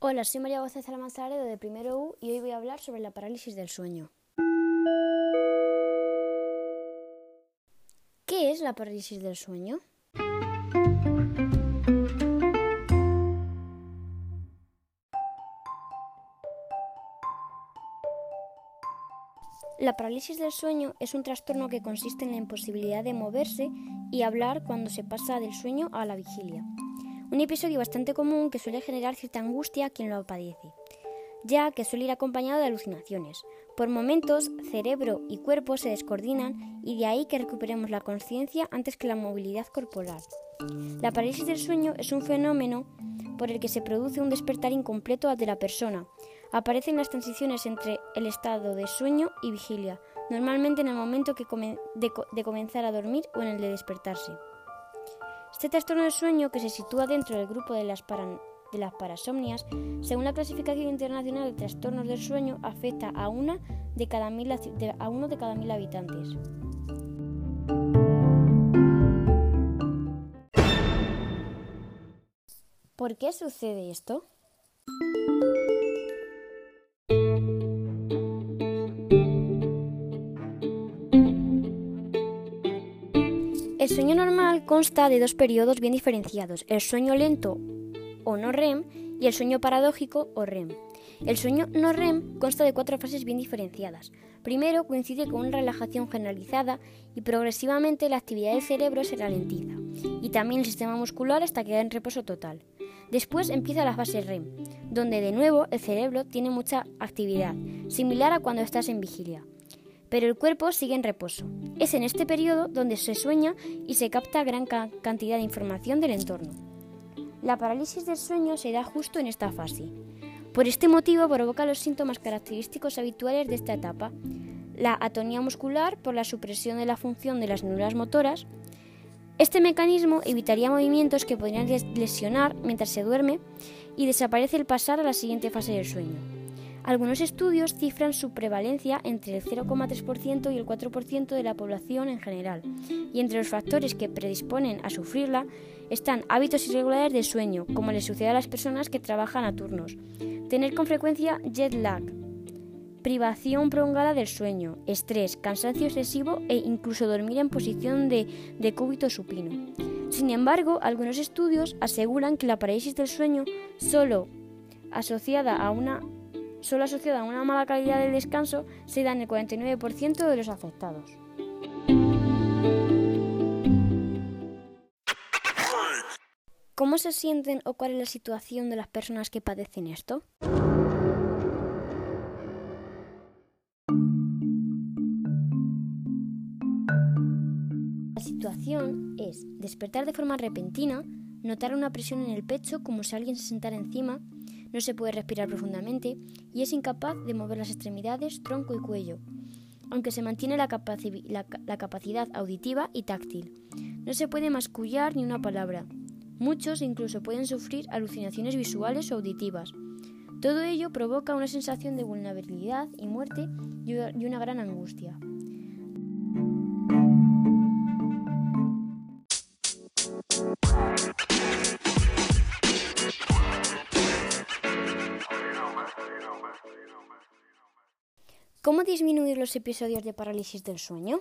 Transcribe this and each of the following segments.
Hola, soy María Gómez Salamanzaredo de Primero U y hoy voy a hablar sobre la parálisis del sueño. ¿Qué es la parálisis del sueño? La parálisis del sueño es un trastorno que consiste en la imposibilidad de moverse y hablar cuando se pasa del sueño a la vigilia. Un episodio bastante común que suele generar cierta angustia a quien lo padece, ya que suele ir acompañado de alucinaciones. Por momentos, cerebro y cuerpo se descoordinan y de ahí que recuperemos la conciencia antes que la movilidad corporal. La parálisis del sueño es un fenómeno por el que se produce un despertar incompleto de la persona. Aparecen las transiciones entre el estado de sueño y vigilia, normalmente en el momento de comenzar a dormir o en el de despertarse. Este trastorno del sueño, que se sitúa dentro del grupo de las, parasomnias, según la clasificación internacional de trastornos del sueño, afecta a, una de cada mil, a uno de cada mil habitantes. ¿Por qué sucede esto? El sueño normal consta de dos periodos bien diferenciados, el sueño lento o no REM y el sueño paradójico o REM. El sueño no REM consta de cuatro fases bien diferenciadas. Primero coincide con una relajación generalizada y progresivamente la actividad del cerebro se ralentiza y también el sistema muscular hasta quedar en reposo total. Después empieza la fase REM, donde de nuevo el cerebro tiene mucha actividad, similar a cuando estás en vigilia pero el cuerpo sigue en reposo. Es en este periodo donde se sueña y se capta gran cantidad de información del entorno. La parálisis del sueño se da justo en esta fase. Por este motivo provoca los síntomas característicos habituales de esta etapa. La atonía muscular por la supresión de la función de las neuronas motoras. Este mecanismo evitaría movimientos que podrían lesionar mientras se duerme y desaparece el pasar a la siguiente fase del sueño. Algunos estudios cifran su prevalencia entre el 0,3% y el 4% de la población en general, y entre los factores que predisponen a sufrirla están hábitos irregulares de sueño, como les sucede a las personas que trabajan a turnos, tener con frecuencia jet lag, privación prolongada del sueño, estrés, cansancio excesivo e incluso dormir en posición de, de cúbito supino. Sin embargo, algunos estudios aseguran que la parálisis del sueño solo asociada a una solo asociada a una mala calidad del descanso, se da en el 49% de los afectados. ¿Cómo se sienten o cuál es la situación de las personas que padecen esto? La situación es despertar de forma repentina, notar una presión en el pecho como si alguien se sentara encima, no se puede respirar profundamente y es incapaz de mover las extremidades, tronco y cuello, aunque se mantiene la, capacidad auditiva y táctil. No se puede mascullar ni una palabra. Muchos incluso pueden sufrir alucinaciones visuales o auditivas. Todo ello provoca una sensación de vulnerabilidad y muerte y una gran angustia. ¿Cómo disminuir los episodios de parálisis del sueño?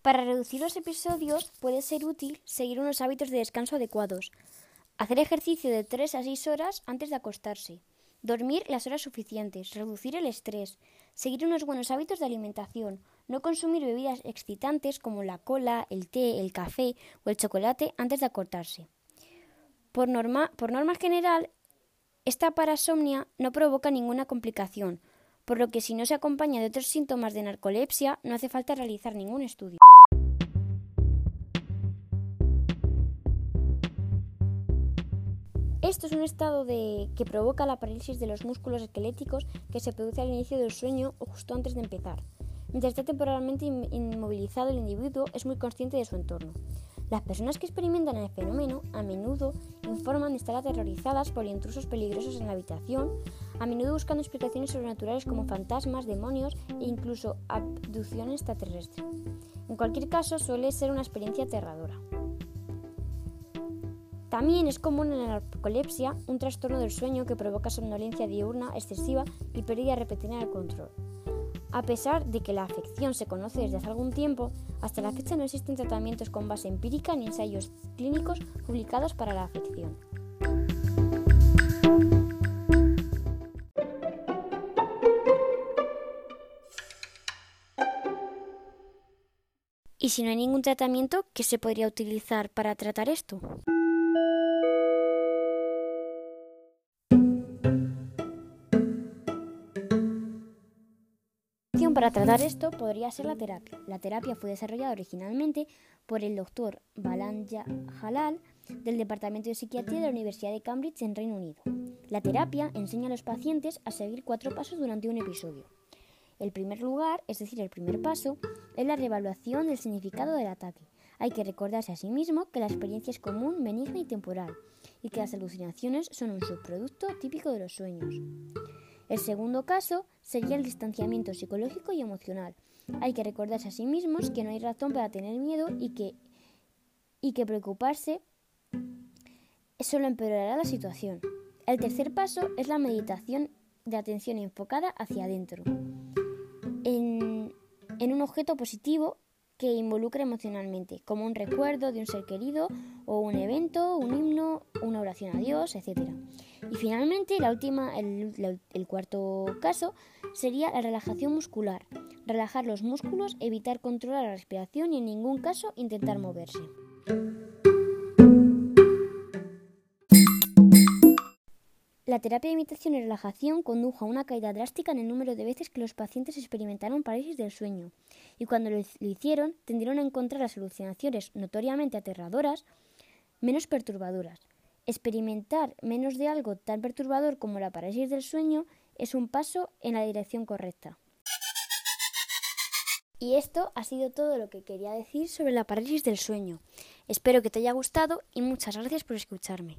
Para reducir los episodios puede ser útil seguir unos hábitos de descanso adecuados, hacer ejercicio de 3 a 6 horas antes de acostarse, dormir las horas suficientes, reducir el estrés, seguir unos buenos hábitos de alimentación, no consumir bebidas excitantes como la cola, el té, el café o el chocolate antes de acostarse. Por norma, por norma general, esta parasomnia no provoca ninguna complicación, por lo que si no se acompaña de otros síntomas de narcolepsia no hace falta realizar ningún estudio. Esto es un estado que provoca la parálisis de los músculos esqueléticos que se produce al inicio del sueño o justo antes de empezar. Mientras está temporalmente inmovilizado, el individuo es muy consciente de su entorno. Las personas que experimentan el fenómeno a menudo informan de estar aterrorizadas por intrusos peligrosos en la habitación, a menudo buscando explicaciones sobrenaturales como fantasmas, demonios e incluso abducción extraterrestre. En cualquier caso, suele ser una experiencia aterradora. También es común en la narcolepsia un trastorno del sueño que provoca somnolencia diurna excesiva y pérdida repentina del control. A pesar de que la afección se conoce desde hace algún tiempo, hasta la fecha no existen tratamientos con base empírica ni ensayos clínicos publicados para la afección. Y si no hay ningún tratamiento, ¿qué se podría utilizar para tratar esto? Para tratar esto podría ser la terapia. La terapia fue desarrollada originalmente por el doctor Balanja Halal del Departamento de Psiquiatría de la Universidad de Cambridge en Reino Unido. La terapia enseña a los pacientes a seguir cuatro pasos durante un episodio. El primer lugar, es decir, el primer paso, es la reevaluación del significado del ataque. Hay que recordarse a sí mismo que la experiencia es común, benigna y temporal, y que las alucinaciones son un subproducto típico de los sueños. El segundo caso sería el distanciamiento psicológico y emocional. Hay que recordarse a sí mismos que no hay razón para tener miedo y que, y que preocuparse solo empeorará la situación. El tercer paso es la meditación de atención enfocada hacia adentro, en, en un objeto positivo que involucre emocionalmente, como un recuerdo de un ser querido o un evento, un himno, una oración a Dios, etc. Y finalmente, la última, el, el cuarto caso sería la relajación muscular. Relajar los músculos, evitar controlar la respiración y en ningún caso intentar moverse. La terapia de imitación y relajación condujo a una caída drástica en el número de veces que los pacientes experimentaron parálisis del sueño, y cuando lo hicieron tendieron a encontrar las alucinaciones notoriamente aterradoras menos perturbadoras. Experimentar menos de algo tan perturbador como la parálisis del sueño es un paso en la dirección correcta. Y esto ha sido todo lo que quería decir sobre la parálisis del sueño. Espero que te haya gustado y muchas gracias por escucharme.